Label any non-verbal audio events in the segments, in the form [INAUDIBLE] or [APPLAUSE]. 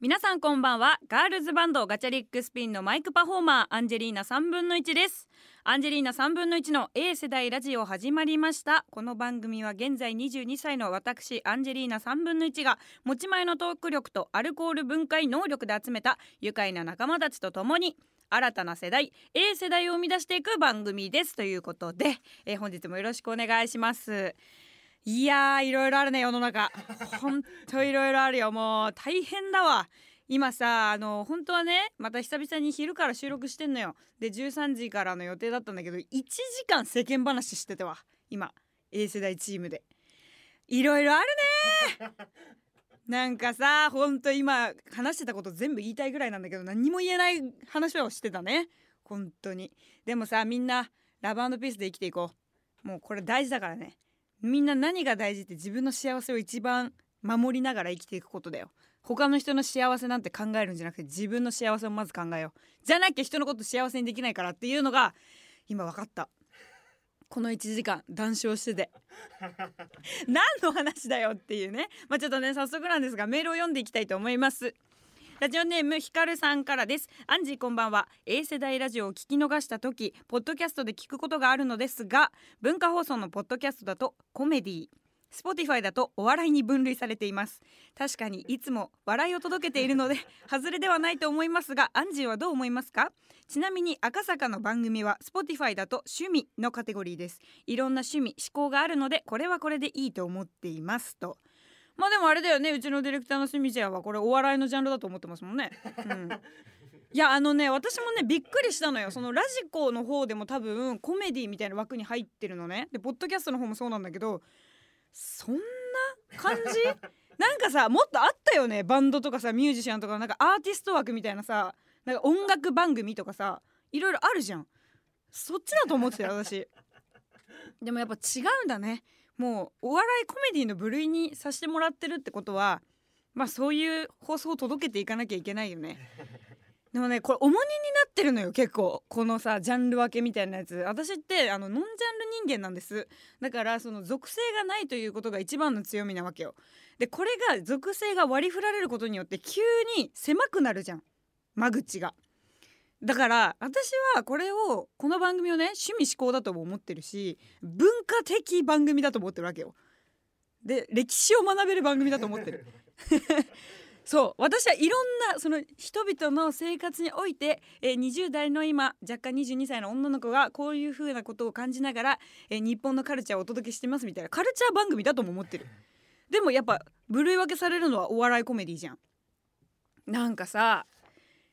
皆さんこんばんは。ガールズバンドガチャリックスピンのマイクパフォーマーアンジェリーナ3分の1です。アンジェリーナ3分の1の A 世代ラジオ始まりました。この番組は現在22歳の私アンジェリーナ3分の1が持ち前のトーク力とアルコール分解能力で集めた愉快な仲間たちと共に新たな世代 A 世代を生み出していく番組です。ということで、えー本日もよろしくお願いします。いやーいろいろあるね世の中。ほんといろいろあるよ。もう大変だわ。今さあの本当はねまた久々に昼から収録してんのよ。で13時からの予定だったんだけど1時間世間話しててわ。今 A 世代チームで。いろいろあるね。なんかさほんと今話してたこと全部言いたいぐらいなんだけど何も言えない話をしてたね。本当に。でもさみんなラブピースで生きていこう。もうこれ大事だからね。みんな何が大事って自分の幸せを一番守りながら生きていくことだよ。他の人の幸せなんて考えるんじゃなくて自分の幸せをまず考えよう。じゃなきゃ人のこと幸せにできないからっていうのが今分かった。この1時間談笑してて。[LAUGHS] 何の話だよっていうね。まあちょっとね早速なんですがメールを読んでいきたいと思いますラジオネームひかるさんからです。アンジーこんばんは。A 世代ラジオを聞き逃した時ポッドキャストで聞くことがあるのですが文化放送のポッドキャストだとコメディ Spotify だとお笑いに分類されています。確かにいつも笑いを届けているので [LAUGHS] 外れではないと思いますがアンジーはどう思いますか？ちなみに赤坂の番組は Spotify だと趣味のカテゴリーです。いろんな趣味思考があるのでこれはこれでいいと思っていますと。まあでもあれだよねうちのディレクターのすみちゃんは。これお笑いのジャンルだと思ってますもんね。うん。[LAUGHS] いやあのね私もねびっくりしたのよ。そのラジコの方でも多分コメディみたいな枠に入ってるのね。でポッドキャストの方もそうなんだけどそんな感じ？[LAUGHS] なんかさもっとあったよね。バンドとかさミュージシャンとかなんかアーティスト枠みたいなさなんか音楽番組とかさいろいろあるじゃん。そっちだと思ってたよ私。でもやっぱ違うんだねもうお笑いコメディの部類にさせてもらってるってことはまあそういう放送を届けていかなきゃいけないよね。[LAUGHS] でもねこれ重荷になってるのよ結構。このさジャンル分けみたいなやつ。私ってあのノンジャンル人間なんです。だからその属性がないということが一番の強みなわけよ。でこれが属性が割り振られることによって急に狭くなるじゃん。間口がだから私はこれをこの番組をね趣味思考だとも思ってるし文化的番組だと思ってるわけよ。で歴史を学べる番組だと思ってる。[LAUGHS] そう私はいろんなその人々の生活において、えー20代の今若干22歳の女の子がこういう風なことを感じながら、えー日本のカルチャーをお届けしてますみたいなカルチャー番組だとも思ってる。でもやっぱ部類分けされるのはお笑いコメディじゃん。なんかさ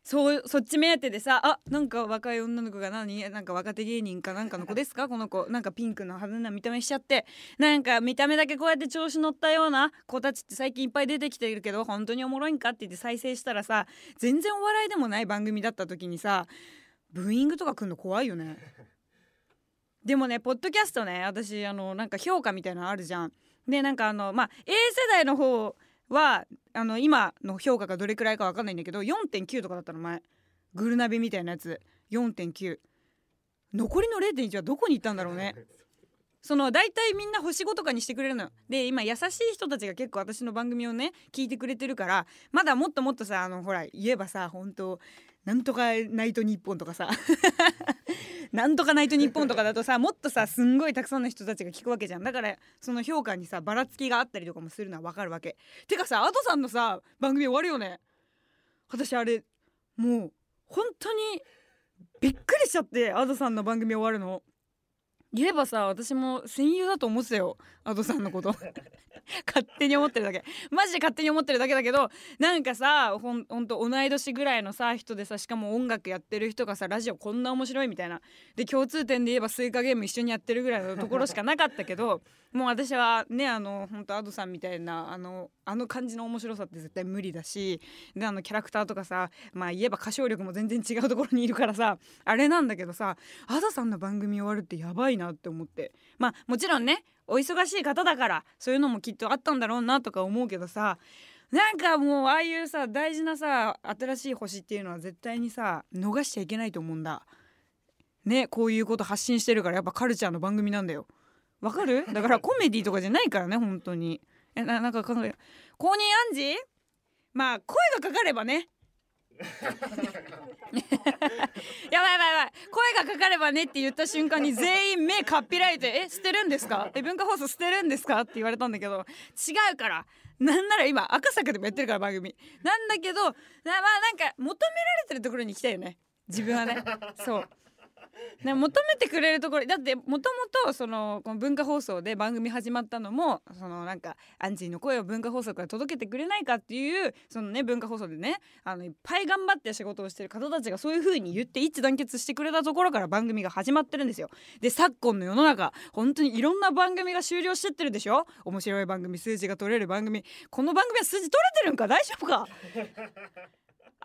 そうそっち目当てでさあなんか若い女の子が何？なんか若手芸人かなんかの子ですか？この子。なんかピンクの派手な見た目しちゃって。なんか見た目だけこうやって調子乗ったような子たちって最近いっぱい出てきているけど本当におもろいんかって言って再生したらさ全然お笑いでもない番組だった時にさブーイングとか来るの怖いよね。でもねポッドキャストね私あのなんか評価みたいなのあるじゃん。でなんかあのまあ A 世代の方はあの今の評価がどれくらいか分かんないんだけど4.9とかだったの前。グルナビみたいなやつ。4.9残りの0.1はどこに行ったんだろうね。その大体みんな星5とかにしてくれるのよ。で今優しい人たちが結構私の番組をね聞いてくれてるからまだもっともっとさあのほら言えばさ本当なんとかナイトニッポンとかさ。[LAUGHS] なんとかナイトニッポンとかだとさもっとさすんごいたくさんの人たちが聞くわけじゃん。だからその評価にさばらつきがあったりとかもするのはわかるわけ。てかさアトさんのさ番組終わるよね。私あれもう本当にびっくりしちゃってアドさんの番組終わるの。言えばさ私も戦友だと思ってたよ。アドさんのこと。[LAUGHS] 勝手に思ってるだけ。マジで勝手に思ってるだけだけどなんかさほんほんと同い年ぐらいのさ人でさしかも音楽やってる人がさラジオこんな面白いみたいな。で共通点で言えばスイカゲーム一緒にやってるぐらいの [LAUGHS] ところしかなかったけどもう私はねあのほんとアドさんみたいなあのあの感じの面白さって絶対無理だしであのキャラクターとかさまあ言えば歌唱力も全然違うところにいるからさあれなんだけどさアドさんの番組終わるってやばいななって思って。まあもちろんねお忙しい方だからそういうのもきっとあったんだろうなとか思うけどさなんかもうああいうさ大事なさ新しい星っていうのは絶対にさ逃しちゃいけないと思うんだ。ねこういうこと発信してるからやっぱカルチャーの番組なんだよ。わかる？だからコメディとかじゃないからね本当に。えななんか考え公認アンジまあ声がかかればね [LAUGHS] やばいやばいやばい。声がかかればねって言った瞬間に全員目かっぴらいて「え捨てるんですか？[LAUGHS] え文化放送捨てるんですか?」って言われたんだけど違うから。なんなら今赤坂でもやってるから番組。なんだけどまあなんか求められてるところに行きたいよね。自分はね。そうね、求めてくれるところだってもともとそのこの文化放送で番組始まったのもそのなんかアンジーの声を文化放送から届けてくれないかっていうそのね文化放送でねあのいっぱい頑張って仕事をしてる方たちがそういう風に言って一致団結してくれたところから番組が始まってるんですよ。で昨今の世の中本当にいろんな番組が終了してってるでしょ？面白い番組数字が取れる番組。この番組は数字取れてるんか？大丈夫か？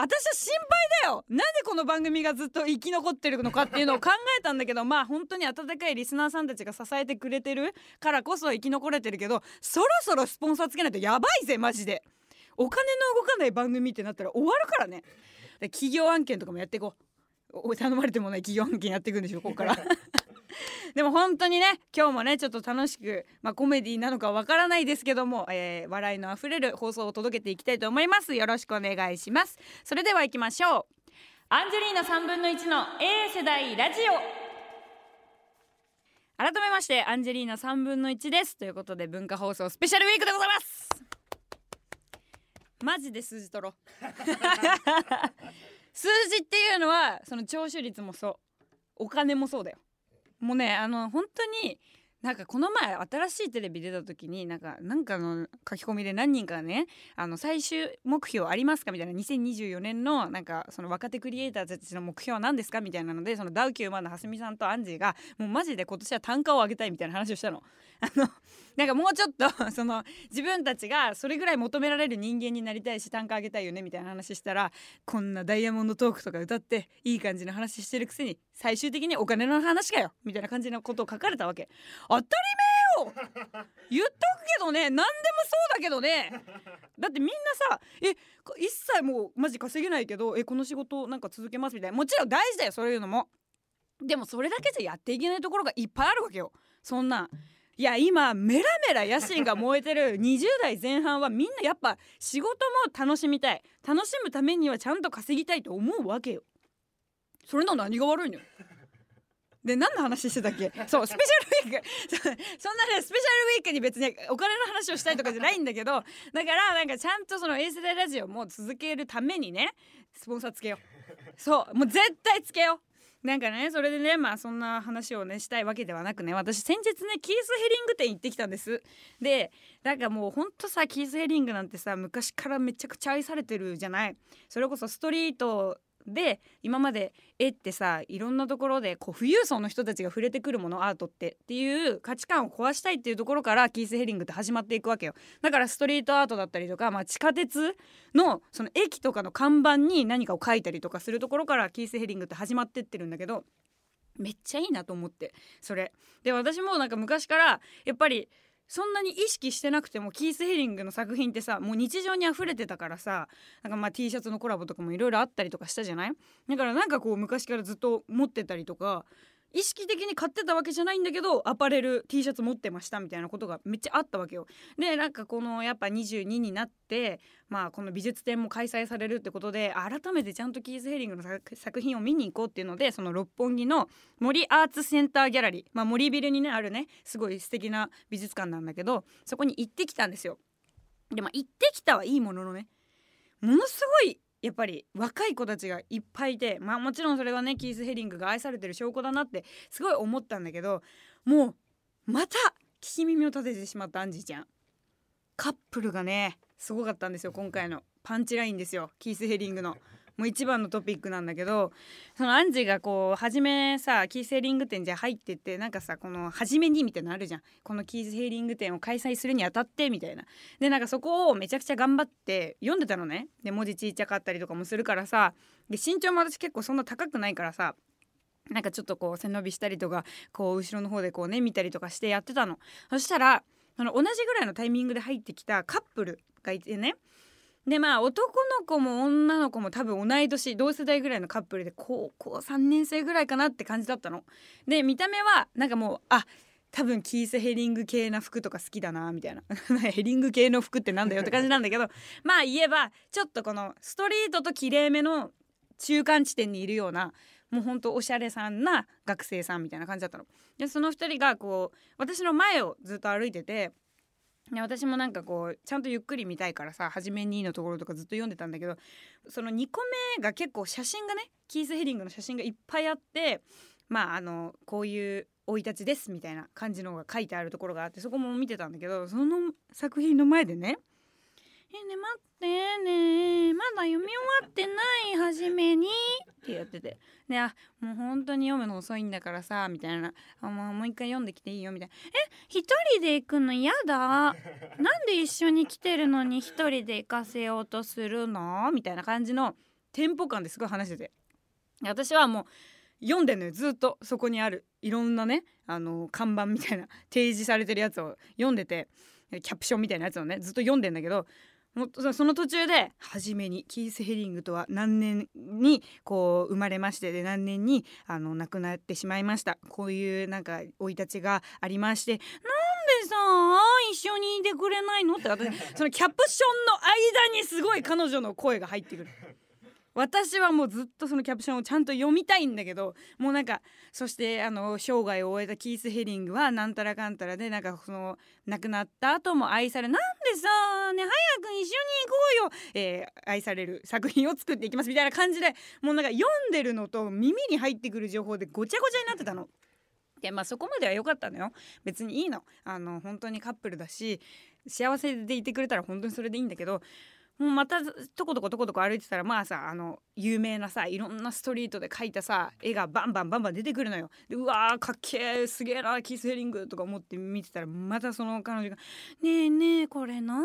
私は心配だよ。なんでこの番組がずっと生き残ってるのかっていうのを考えたんだけどまあ本当に温かいリスナーさんたちが支えてくれてるからこそ生き残れてるけどそろそろスポンサーつけないとやばいぜマジで。お金の動かない番組ってなったら終わるからね。で企業案件とかもやっていこう。頼まれてもない企業案件やっていくんでしょここから。[LAUGHS] でも本当にね今日もねちょっと楽しく、まあ、コメディなのかわからないですけども、えー、笑いのあふれる放送を届けていきたいと思います。よろしくお願いします。それでは行きましょう。アンジェリーナ3分の1の A 世代ラジオ。改めましてアンジェリーナ3分の1です。ということで文化放送スペシャルウィークでございます。マジで数字取ろ [LAUGHS] [LAUGHS] 数字っていうのはその聴取率もそう。お金もそうだよもうねあの本当になんかこの前新しいテレビ出た時になんかなんかの書き込みで何人かねあの最終目標ありますかみたいな2024年のなんかその若手クリエイターたちの目標は何ですかみたいなのでそのダウキューマンの蓮見さんとアンジーがもうマジで今年は単価を上げたいみたいな話をしたの。あの [LAUGHS] なんかもうちょっと [LAUGHS] その自分たちがそれぐらい求められる人間になりたいし単価上げたいよねみたいな話したらこんなダイヤモンドトークとか歌っていい感じの話してるくせに最終的にお金の話かよみたいな感じのことを書かれたわけ。当たり前よ！[LAUGHS] 言っとくけどね何でもそうだけどね！だってみんなさえ一切もうマジ稼げないけどえこの仕事なんか続けますみたいな。もちろん大事だよそういうのも。でもそれだけじゃやっていけないところがいっぱいあるわけよ。そんな。いや今メラメラ野心が燃えてる。20代前半はみんなやっぱ仕事も楽しみたい。楽しむためにはちゃんと稼ぎたいと思うわけよ。それの何が悪いのよ。で何の話してたっけ？そうスペシャルウィーク。そんなねスペシャルウィークに別にお金の話をしたいとかじゃないんだけど。だからなんかちゃんとその A 世代ラジオも続けるためにねスポンサーつけよう。そうもう絶対つけよう。なんかねそれでねまあそんな話をねしたいわけではなくね私先日ねキース・ヘリング店行ってきたんです。でなんかもうほんとさキース・ヘリングなんてさ昔からめちゃくちゃ愛されてるじゃない？それこそストリートで今まで絵ってさいろんなところでこう富裕層の人たちが触れてくるものアートってっていう価値観を壊したいっていうところからキース・ヘリングって始まっていくわけよ。だからストリートアートだったりとか、まあ、地下鉄のその駅とかの看板に何かを書いたりとかするところからキース・ヘリングって始まってってるんだけどめっちゃいいなと思ってそれ。で私もなんか昔からやっぱりそんなに意識してなくてもキース・ヘリングの作品ってさもう日常に溢れてたからさなんかまあ T シャツのコラボとかもいろいろあったりとかしたじゃない？だからなんかこう昔からずっと持ってたりとか意識的に買ってたわけじゃないんだけどアパレル T シャツ持ってましたみたいなことがめっちゃあったわけよ。でなんかこのやっぱ22になってまあこの美術展も開催されるってことで改めてちゃんとキーズ・ヘリングの作品を見に行こうっていうのでその六本木の森アーツセンターギャラリー、まあ、森ビルにねあるねすごい素敵な美術館なんだけどそこに行ってきたんですよ。でまあ行ってきたはいいもののねものすごいやっぱり若い子たちがいっぱいいてまあもちろんそれはねキース・ヘリングが愛されてる証拠だなってすごい思ったんだけどもうまた聞き耳を立ててしまったアンジーちゃん。カップルがねすごかったんですよ今回の。パンチラインですよキース・ヘリングの。もう一番のトピックなんだけどそのアンジーがこう初めさキース・ヘリング店じゃ入ってってなんかさこの初めにみたいなのあるじゃん。このキース・ヘリング店を開催するにあたってみたいな。でなんかそこをめちゃくちゃ頑張って読んでたのね。で文字ちいちゃかったりとかもするからさ。で身長も私結構そんな高くないからさなんかちょっとこう背伸びしたりとかこう後ろの方でこうね見たりとかしてやってたの。そしたらその同じぐらいのタイミングで入ってきたカップルがいてね。でまあ男の子も女の子も多分同い年同世代ぐらいのカップルで高校3年生ぐらいかなって感じだったの。で見た目はなんかもうあ多分キース・ヘリング系な服とか好きだなみたいな [LAUGHS] ヘリング系の服ってなんだよって感じなんだけど [LAUGHS] まあ言えばちょっとこのストリートときれいめの中間地点にいるようなもうほんとおしゃれさんな学生さんみたいな感じだったの。でその2人がこう私の前をずっと歩いててで私もなんかこうちゃんとゆっくり見たいからさ初めにのところとかずっと読んでたんだけどその2個目が結構写真がねキース・ヘリングの写真がいっぱいあってまああのこういう生い立ちですみたいな感じのが書いてあるところがあってそこも見てたんだけどその作品の前でね「えね待ってね。まだ読み終わってない初めに」ってやってて「であもう本当に読むの遅いんだからさ」みたいな「あもう一回読んできていいよ」みたいな「え一人で行くの嫌だ？なんで一緒に来てるのに一人で行かせようとするの?」みたいな感じのテンポ感ですごい話してて。私はもう読んでんのよずっと。そこにあるいろんなねあの看板みたいな提示されてるやつを読んでてキャプションみたいなやつをねずっと読んでんだけどもその途中で初めにキース・ヘリングとは何年にこう生まれましてで何年にあの亡くなってしまいましたこういうなんか生い立ちがありましてなんでさ一緒にいてくれないの？って私そのキャプションの間にすごい彼女の声が入ってくる。私はもうずっとそのキャプションをちゃんと読みたいんだけどもうなんかそしてあの生涯を終えたキース・ヘリングはなんたらかんたらでなんかその亡くなった後も愛されなんでさね早く一緒に行こうよ、えー、愛される作品を作っていきますみたいな感じでもうなんか読んでるのと耳に入ってくる情報でごちゃごちゃになってたの。でまあそこまでは良かったのよ別にいいのあの本当にカップルだし幸せでいてくれたら本当にそれでいいんだけどもうまたとことことことこ歩いてたらまあさあの有名なさいろんなストリートで描いたさ絵がバンバンバンバン出てくるのよ。でうわーかっけーすげえなキースヘリングとか思って見てたらまたその彼女が「ねえねえこれ何？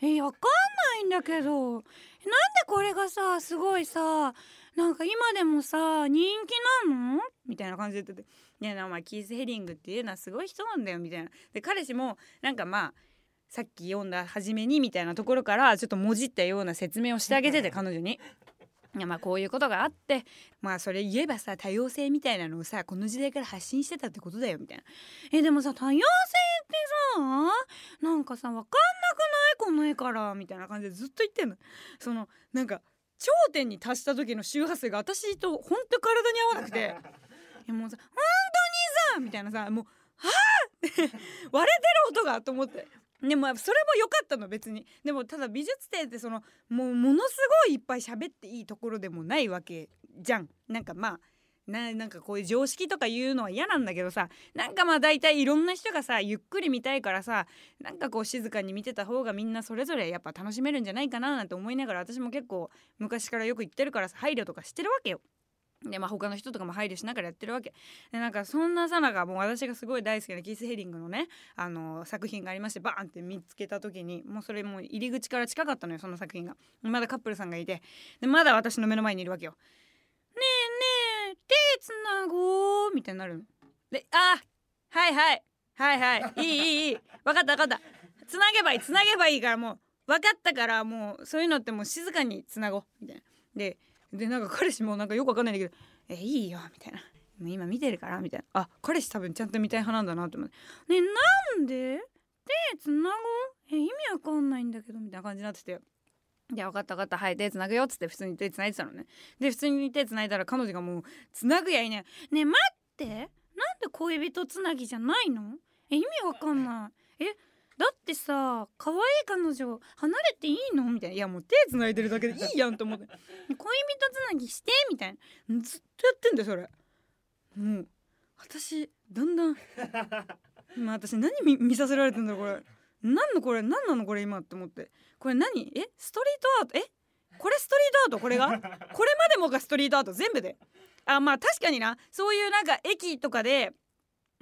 えわかんないんだけどなんでこれがさすごいさなんか今でもさ人気なの?」みたいな感じで言ってて「ねえなお前キース・ヘリングっていうのはすごい人なんだよ」みたいな。で彼氏もなんかまあさっき読んだ初めにみたいなところからちょっともじったような説明をしてあげてて彼女に。いやまあこういうことがあってまあそれ言えばさ多様性みたいなのをさこの時代から発信してたってことだよみたいな。えでもさ多様性ってさなんかさ分かんなくない？この絵からみたいな感じでずっと言ってんの。そのなんか頂点に達した時の周波数が私とほんと体に合わなくていやもうさ本当にさみたいなさもうはあって [LAUGHS] 割れてる音がと思ってでもそれも良かったの別に。でもただ美術展ってそのもうものすごいいっぱい喋っていいところでもないわけじゃん。なんかまあななんかこういう常識とか言うのは嫌なんだけどさ。なんかまあ大体いろんな人がさゆっくり見たいからさなんかこう静かに見てた方がみんなそれぞれやっぱ楽しめるんじゃないかななんて思いながら私も結構昔からよく言ってるからさ配慮とかしてるわけよ。でまあ他の人とかも配慮しながらやってるわけ。でなんかそんなさなかもう私がすごい大好きなキース・ヘリングのねあの作品がありましてバーンって見つけた時にもうそれもう入り口から近かったのよその作品が。まだカップルさんがいて。でまだ私の目の前にいるわけよ。ねえねえ手つなごうみたいになるの。であはいはい。はいはい。いいいいいい。分かった分かった。つなげばいいつなげばいいからもう分かったからもうそういうのってもう静かにつなごう。みたいな。ででなんか彼氏もなんかよくわかんないんだけど「えいいよ」みたいな「今見てるから」みたいな。あ彼氏多分ちゃんと見たい派なんだなと思って「ねなんで？手つなごえ意味わかんないんだけど」みたいな感じになってて。で分かった分かった。はい手つなぐよっつって普通に手つないでたのね。で普通に手つないだら彼女がもうつなぐやいねねえ待って。なんで恋人つなぎじゃないの？え意味わかんない。えだってさ可愛い彼女離れていいの？みたいな。いやもう手繋いでるだけで [LAUGHS] いいやんと思って。恋人つなぎして？みたいな。ずっとやってんだよそれ。もう私だんだん。[LAUGHS] 今私何見見させられてんだこれ。何のこれ何なのこれ今って思って。これ何？え？ストリートアート？え？これストリートアート？これが？[LAUGHS] これまでもがストリートアート全部で。あまあ確かにな。そういうなんか駅とかで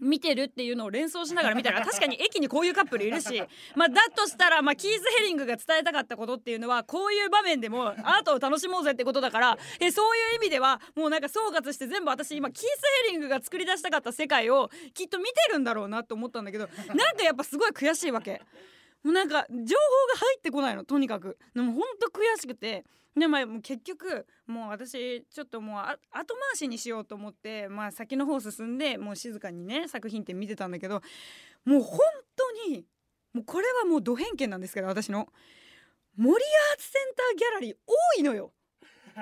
見てるっていうのを連想しながら見たら確かに駅にこういうカップルいるしまあだとしたらまあキース・ヘリングが伝えたかったことっていうのはこういう場面でも [LAUGHS] アートを楽しもうぜってことだからでそういう意味ではもうなんか総括して全部私今キース・ヘリングが作り出したかった世界をきっと見てるんだろうなと思ったんだけどなんかやっぱすごい悔しいわけ。もうなんか情報が入ってこないのとにかく。でもほんと悔しくて。でももう結局もう私ちょっともう後回しにしようと思ってまあ先の方進んでもう静かにね作品って見てたんだけどもう本当にもうこれはもうド偏見なんですけど私の。森アーツセンターギャラリー多いのよ。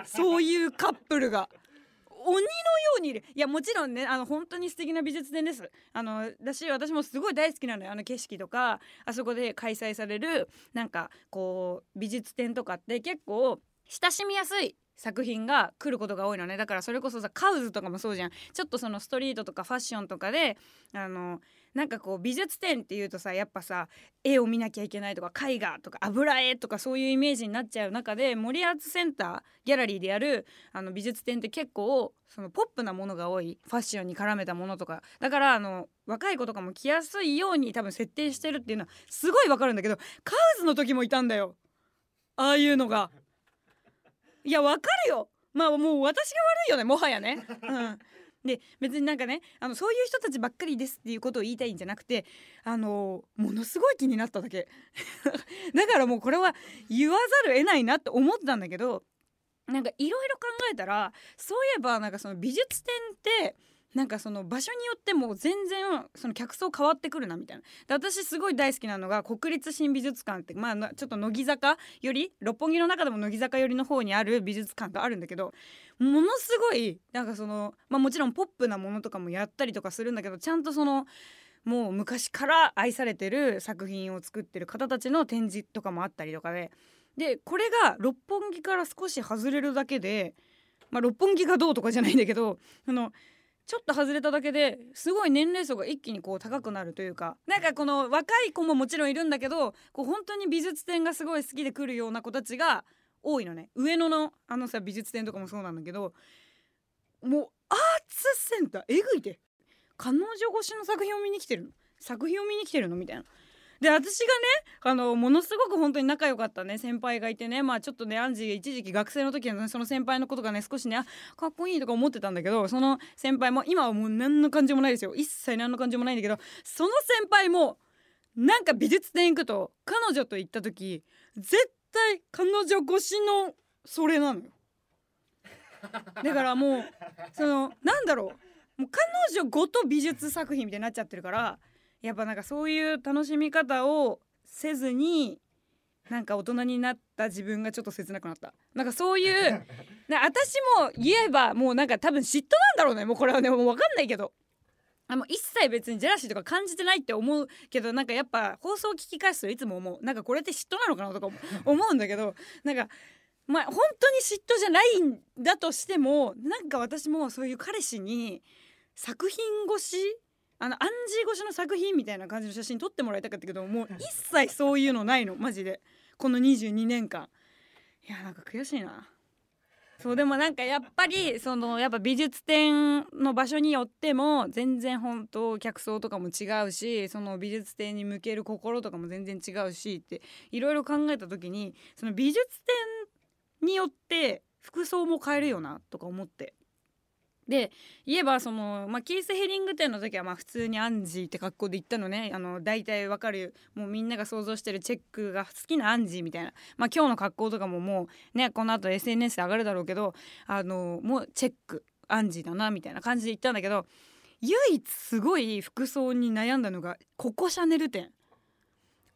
そういうカップルが。鬼のようにいる。いやもちろんねあの本当に素敵な美術展です。あのだし私もすごい大好きなのよ。あの景色とかあそこで開催されるなんかこう美術展とかって結構親しみやすい作品が来ることが多いのね。だからそれこそさカウズとかもそうじゃん。ちょっとそのストリートとかファッションとかであのなんかこう美術展っていうとさやっぱさ絵を見なきゃいけないとか絵画とか油絵とかそういうイメージになっちゃう中で森アーツセンターギャラリーでやるあの美術展って結構そのポップなものが多いファッションに絡めたものとかだからあの若い子とかも着やすいように多分設定してるっていうのはすごいわかるんだけどカウズの時もいたんだよああいうのが。いやわかるよまあもう私が悪いよねもはやね。うんで別になんかねあのそういう人たちばっかりですっていうことを言いたいんじゃなくてあのものすごい気になっただけ。[LAUGHS] だからもうこれは言わざるを得ないなって思ったんだけどなんかいろいろ考えたらそういえばなんかその美術展ってなんかその場所によっても全然その客層変わってくるなみたいな。で私すごい大好きなのが国立新美術館ってまあちょっと乃木坂？より六本木の中でも乃木坂寄りの方にある美術館があるんだけどものすごいなんかそのまあもちろんポップなものとかもやったりとかするんだけどちゃんとそのもう昔から愛されてる作品を作ってる方たちの展示とかもあったりとかで。でこれが六本木から少し外れるだけでまあ六本木がどうとかじゃないんだけどあのちょっと外れただけですごい年齢層が一気にこう高くなるというかなんかこの若い子ももちろんいるんだけどこう本当に美術展がすごい好きで来るような子たちが多いのね。上野のあのさ美術展とかもそうなんだけどもうアーツセンターえぐいて。彼女越しの作品を見に来てるの。作品を見に来てるのみたいな。で私がねあのものすごく本当に仲良かったね先輩がいてね。まあちょっとねアンジー一時期学生の時の、ね、その先輩のことがね少しねあかっこいいとか思ってたんだけどその先輩も今はもう何の感じもないですよ。一切何の感じもないんだけどその先輩もなんか美術展行くと彼女と行った時絶対彼女越しのそれなのよ。だからもうそのなんだろう。もう彼女ごと美術作品みたいになっちゃってるからやっぱなんかそういう楽しみ方をせずになんか大人になった自分がちょっと切なくなった。なんかそういう [LAUGHS] な私も言えばもうなんか多分嫉妬なんだろうね。もうこれはねもう分かんないけど。あもう一切別にジェラシーとか感じてないって思うけどなんかやっぱ放送を聞き返すといつも思う。なんかこれって嫉妬なのかなとか思うんだけどなんかまあ本当に嫉妬じゃないんだとしてもなんか私もそういう彼氏に作品越しあのアンジー越しの作品みたいな感じの写真撮ってもらいたかったけどもう一切そういうのないのマジで。この22年間。いやなんか悔しいな。そうでもなんかやっぱりそのやっぱ美術展の場所によっても全然本当客層とかも違うしその美術展に向ける心とかも全然違うしっていろいろ考えた時にその美術展によって服装も変えるよなとか思って。で言えばその、まあ、キース・ヘリング店の時はまあ普通にアンジーって格好で行ったのね。あの大体わかる。もうみんなが想像してるチェックが好きなアンジーみたいな、まあ、今日の格好とかももうねこの後 SNS で上がるだろうけどあのもうチェックアンジーだなみたいな感じで行ったんだけど唯一すごい服装に悩んだのがココシャネル店。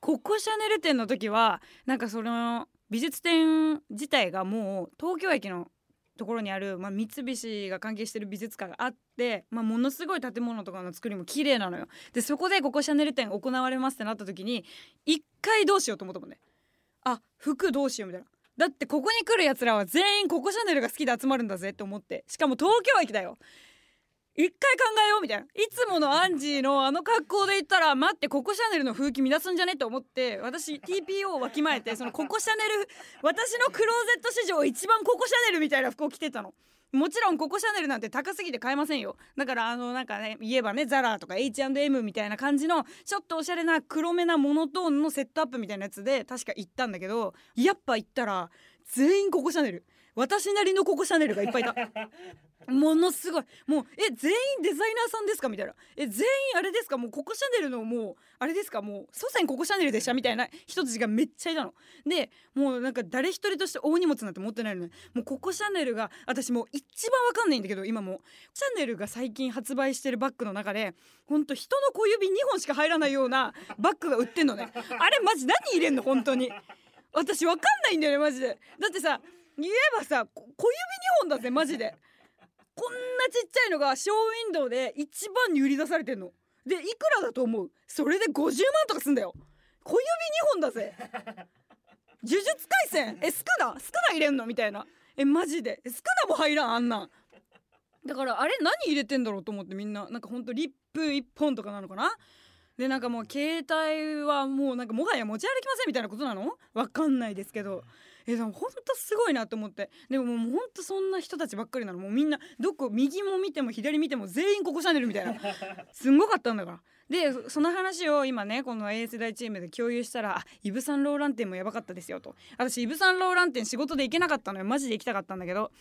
ココシャネル店の時はなんかその美術展自体がもう東京駅のところにある、まあ、三菱が関係してる美術館があって、まあ、ものすごい建物とかの作りも綺麗なのよ。でそこでここシャネル展行われますってなった時に一回どうしようと思ったもんね。あ服どうしようみたいな。だってここに来るやつらは全員ここシャネルが好きで集まるんだぜって思って。しかも東京駅だよ。一回考えようみたいな。いつものアンジーのあの格好で言ったら待ってココシャネルの風紀乱すんじゃねって思って私 TPO をわきまえてそのココシャネル私のクローゼット史上一番ココシャネルみたいな服を着てたの。もちろんココシャネルなんて高すぎて買えませんよ。だからあのなんかね言えばねザラとか H&M みたいな感じのちょっとおしゃれな黒めなモノトーンのセットアップみたいなやつで確か行ったんだけどやっぱ行ったら全員ココシャネル。私なりのココシャネルがいっぱいいた。[LAUGHS] ものすごい。もうえ全員デザイナーさんですか？みたいな。え全員あれですか？もうココシャネルのもうあれですか？もう祖先ココシャネルでした？みたいな。人たちがめっちゃいたの。でもうなんか誰一人として大荷物なんて持ってないのねもうココシャネルが私もう一番わかんないんだけど今もシャネルが最近発売してるバッグの中でほんと人の小指2本しか入らないようなバッグが売ってんのね。あれマジ何入れんの？本当に。私わかんないんだよねマジで。だってさ言えばさ小指2本だぜマジで。こんなちっちゃいのがショーウィンドウで一番に売り出されてんの。でいくらだと思う？それで50万とかすんだよ。小指2本だぜ。呪術廻戦？えスクナスクナ入れんの？みたいな。えマジで。スクナも入らんあんなん。だからあれ何入れてんだろうと思ってみんな。なんかほんとリップ1本とかなのかな？でなんかもう携帯はもうなんかもはや持ち歩きませんみたいなことなの？わかんないですけど。えでもほんとすごいなと思って。でももうほんとそんな人たちばっかりなの。もうみんなどこ右も見ても左見ても全員ここシャネルみたいな。[LAUGHS] すんごかったんだから。でその話を今ねこの A 世代チームで共有したら「イブ・サンローラン店もやばかったですよ」と。私イブ・サンローラン店仕事で行けなかったのよ。マジで行きたかったんだけど。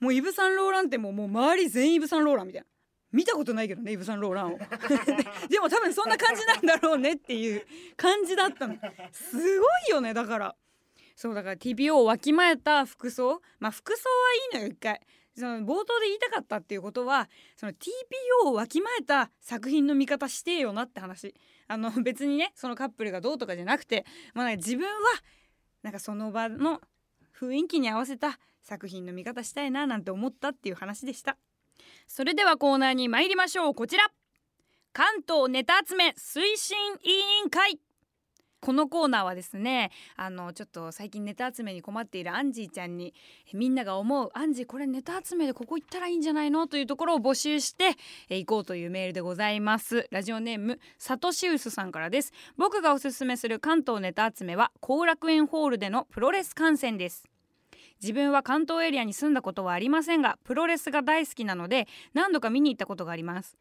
もうイブ・サンローラン店ももう周り全員イブ・サンローランみたいな。見たことないけどねイブ・サンローランを。[LAUGHS] でも多分そんな感じなんだろうねっていう感じだったの。すごいよねだからそうだから TPO をわきまえた服装。まあ服装はいいのよ一回。その冒頭で言いたかったっていうことはその TPO をわきまえた作品の見方してよなって話。あの別にねそのカップルがどうとかじゃなくて、まあ、自分はなんかその場の雰囲気に合わせた作品の見方したいななんて思ったっていう話でした。それではコーナーに参りましょう。こちら。関東ネタ集め推進委員会。このコーナーはですねあのちょっと最近ネタ集めに困っているアンジーちゃんにみんなが思うアンジーこれネタ集めでここ行ったらいいんじゃないの？というところを募集してえ行こうというメールでございます。ラジオネームサトシウスさんからです。僕がおすすめする関東ネタ集めは後楽園ホールでのプロレス観戦です。自分は関東エリアに住んだことはありませんがプロレスが大好きなので何度か見に行ったことがあります。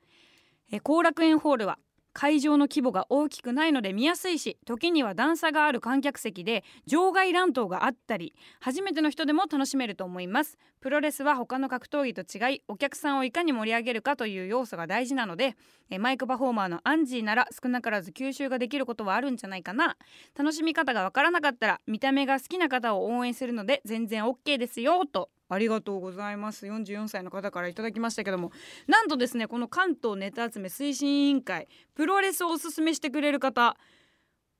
え後楽園ホールは会場の規模が大きくないので見やすいし時には段差がある観客席で場外乱闘があったり初めての人でも楽しめると思います。プロレスは他の格闘技と違いお客さんをいかに盛り上げるかという要素が大事なのでマイクパフォーマーのアンジーなら少なからず吸収ができることはあるんじゃないかな。楽しみ方がわからなかったら見た目が好きな方を応援するので全然 OK ですよと。ありがとうございます。44歳の方からいただきましたけどもなんとですねこの関東ネタ集め推進委員会プロレスをおすすめしてくれる方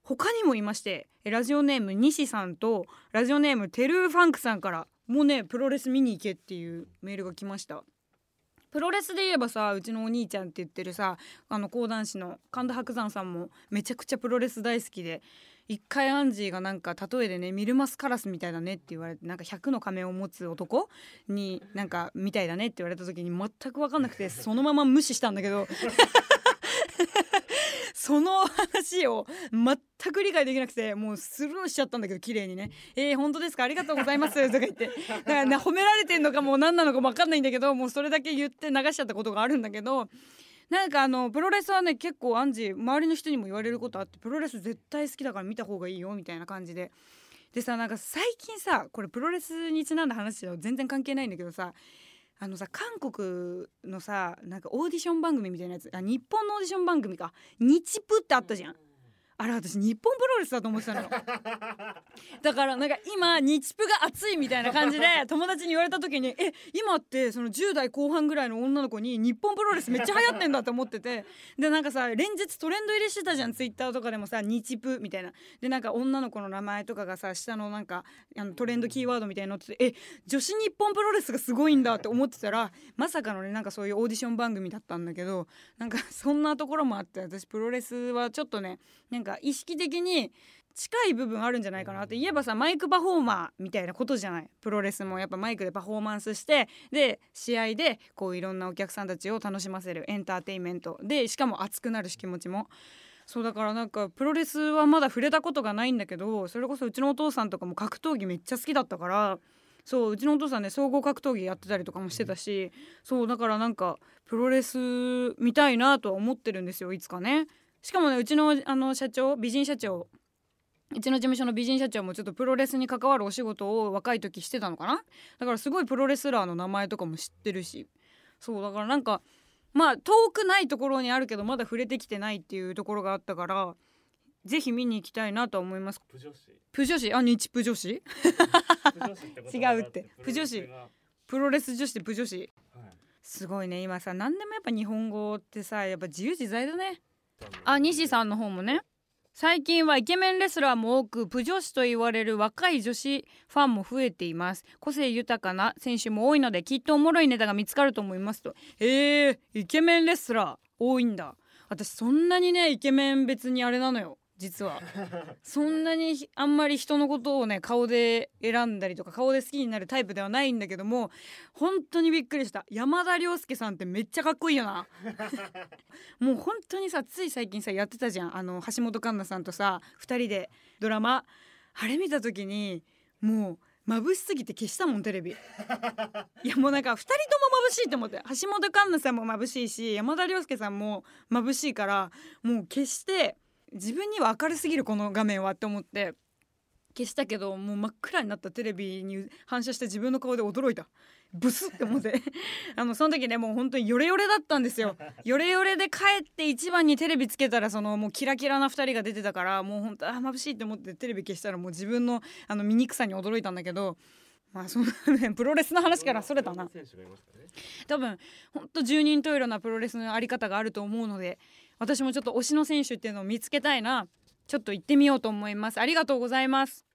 他にもいましてラジオネーム西さんとラジオネームテルーファンクさんからもうねプロレス見に行けっていうメールが来ました。プロレスで言えばさうちのお兄ちゃんって言ってるさあの講談師の神田伯山さんもめちゃくちゃプロレス大好きで一回アンジーがなんか例えでねミルマスカラスみたいだねって言われてなんか100の仮面を持つ男になんかみたいだねって言われた時に全く分かんなくて [LAUGHS] そのまま無視したんだけど [LAUGHS] その話を全く理解できなくてもうスルーしちゃったんだけど綺麗にね「えー、本当ですか？ありがとうございます」[LAUGHS] とか言って。だからね褒められてんのかもう何なのかも分かんないんだけどもうそれだけ言って流しちゃったことがあるんだけどなんかあのプロレスはね結構アンジー周りの人にも言われることあってプロレス絶対好きだから見た方がいいよみたいな感じででさなんか最近さこれプロレスにちなんだ話は全然関係ないんだけどさあのさ韓国のさなんかオーディション番組みたいなやつあ日本のオーディション番組か日プってあったじゃん。あれ私日本プロレスだと思ってたのよ。[LAUGHS] だからなんか今日プが熱いみたいな感じで [LAUGHS] 友達に言われた時にえ今ってその10代後半ぐらいの女の子に日本プロレスめっちゃ流行ってんだって思ってて。でなんかさ連日トレンド入りしてたじゃんツイッターとかでもさ日プみたいな。でなんか女の子の名前とかがさ下のなんかあのトレンドキーワードみたいに載っててえ女子日本プロレスがすごいんだって思ってたらまさかのねなんかそういうオーディション番組だったんだけどなんかそんなところもあって私プロレスはちょっとねなんか意識的に近い部分あるんじゃないかなって。言えばさマイクパフォーマーみたいなことじゃない。プロレスもやっぱマイクでパフォーマンスしてで試合でこういろんなお客さんたちを楽しませる。エンターテインメント。でしかも熱くなるし気持ちも。そうだからなんかプロレスはまだ触れたことがないんだけどそれこそうちのお父さんとかも格闘技めっちゃ好きだったから。そううちのお父さんね総合格闘技やってたりとかもしてたし。そうだからなんかプロレス見たいなとは思ってるんですよいつかね。しかもねうちのあの社長美人社長うちの事務所の美人社長もちょっとプロレスに関わるお仕事を若い時してたのかな？だからすごいプロレスラーの名前とかも知ってるし。そうだからなんかまあ遠くないところにあるけどまだ触れてきてないっていうところがあったからぜひ見に行きたいなと思います。プ女子プあ日プ女子違うって。プ女子プロレスが。プロレス女子でプ女子はい。すごいね今さ何でもやっぱ日本語ってさやっぱ自由自在だねあ西さんの方もね。最近はイケメンレスラーも多くプ女子と言われる若い女子ファンも増えています。個性豊かな選手も多いのできっとおもろいネタが見つかると思いますと。へえ、イケメンレスラー多いんだ。私そんなにねイケメン別にあれなのよ。実は。そんなにあんまり人のことをね顔で選んだりとか顔で好きになるタイプではないんだけども本当にびっくりした。山田涼介さんってめっちゃかっこいいよな。[LAUGHS] もう本当にさつい最近さやってたじゃん。あの橋本環奈さんとさ2人でドラマ。あれ見た時にもう眩しすぎて消したもんテレビ。[LAUGHS] いやもうなんか2人とも眩しいと思って。橋本環奈さんも眩しいし山田涼介さんも眩しいからもう消して自分には明るすぎるこの画面はって思って消したけどもう真っ暗になったテレビに反射して自分の顔で驚いた。ブスって思って。[LAUGHS] あのその時ねもう本当にヨレヨレだったんですよ。[LAUGHS] ヨレヨレで帰って一番にテレビつけたらそのもうキラキラな2人が出てたからもう本当あー眩しいって思ってテレビ消したらもう自分のあの醜さに驚いたんだけどまあそのねプロレスの話からそれたな。ね。多分ほんと十人十色なプロレスのあり方があると思うので私もちょっと推しの選手っていうのを見つけたいな。ちょっと行ってみようと思います。ありがとうございます。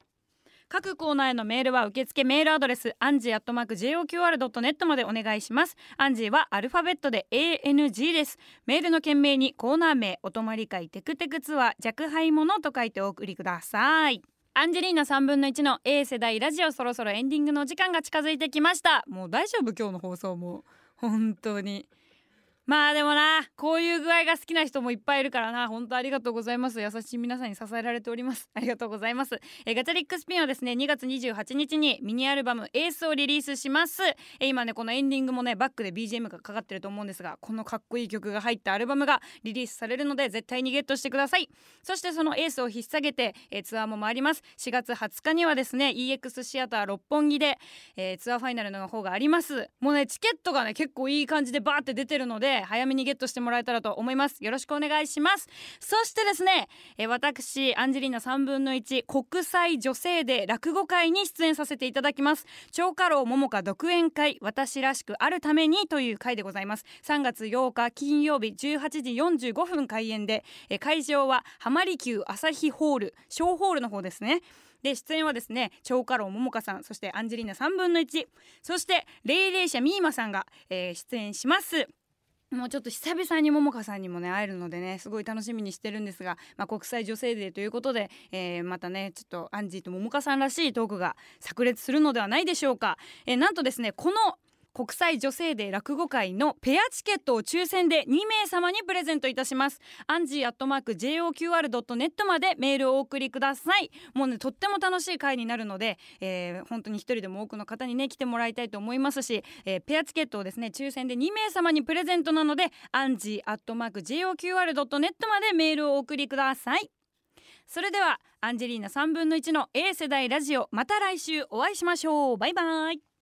各コーナーへのメールは受付メールアドレスアンジーアットマーク JOQR.net までお願いします。アンジーはアルファベットで ANG です。メールの件名にコーナー名お泊まり会テクテクツアー若輩者と書いてお送りください。アンジェリーナ3分の1の A 世代ラジオそろそろエンディングの時間が近づいてきました。もう大丈夫？今日の放送も。本当に。まあでもなこういう具合が好きな人もいっぱいいるからな。本当ありがとうございます。優しい皆さんに支えられております。[LAUGHS] ありがとうございます。えガチャリックスピンはですね2月28日にミニアルバムエースをリリースします。え今ねこのエンディングもねバックで BGM がかかってると思うんですがこのかっこいい曲が入ったアルバムがリリースされるので絶対にゲットしてください。そしてそのエースを引っ提げて、えツアーも回ります。4月20日にはですね EX シアター六本木で、えーツアーファイナルの方があります。もうねチケットがね結構いい感じでバーって出てるので早めにゲットしてもらえたらと思います。よろしくお願いします。そしてですね、え私アンジェリーナ3分の1国際女性デー落語会に出演させていただきます。長家老桃花独演会私らしくあるためにという会でございます。3月8日金曜日18時45分開演で、え会場は浜離宮朝日ホール小ホールの方ですね。で出演はですね蝶花楼桃花さんそしてアンジェリーナ3分の1そして鈴々舎美馬さんが、えー出演します。もうちょっと久々に桃花さんにもね会えるのでねすごい楽しみにしてるんですが、まあ、国際女性デーということで、えーまたねちょっとアンジーと桃花さんらしいトークが炸裂するのではないでしょうか、えーなんとですねこの国際女性デー落語会のペアチケットを抽選で2名様にプレゼントいたします。アンジーアットマーク JOQR.net までメールをお送りください。もうねとっても楽しい会になるので、えー本当に一人でも多くの方にね来てもらいたいと思いますし、えーペアチケットをですね抽選で2名様にプレゼントなのでアンジーアットマーク JOQR.net までメールをお送りください。それではアンジェリーナ3分の1の A 世代ラジオまた来週お会いしましょう。バイバイ。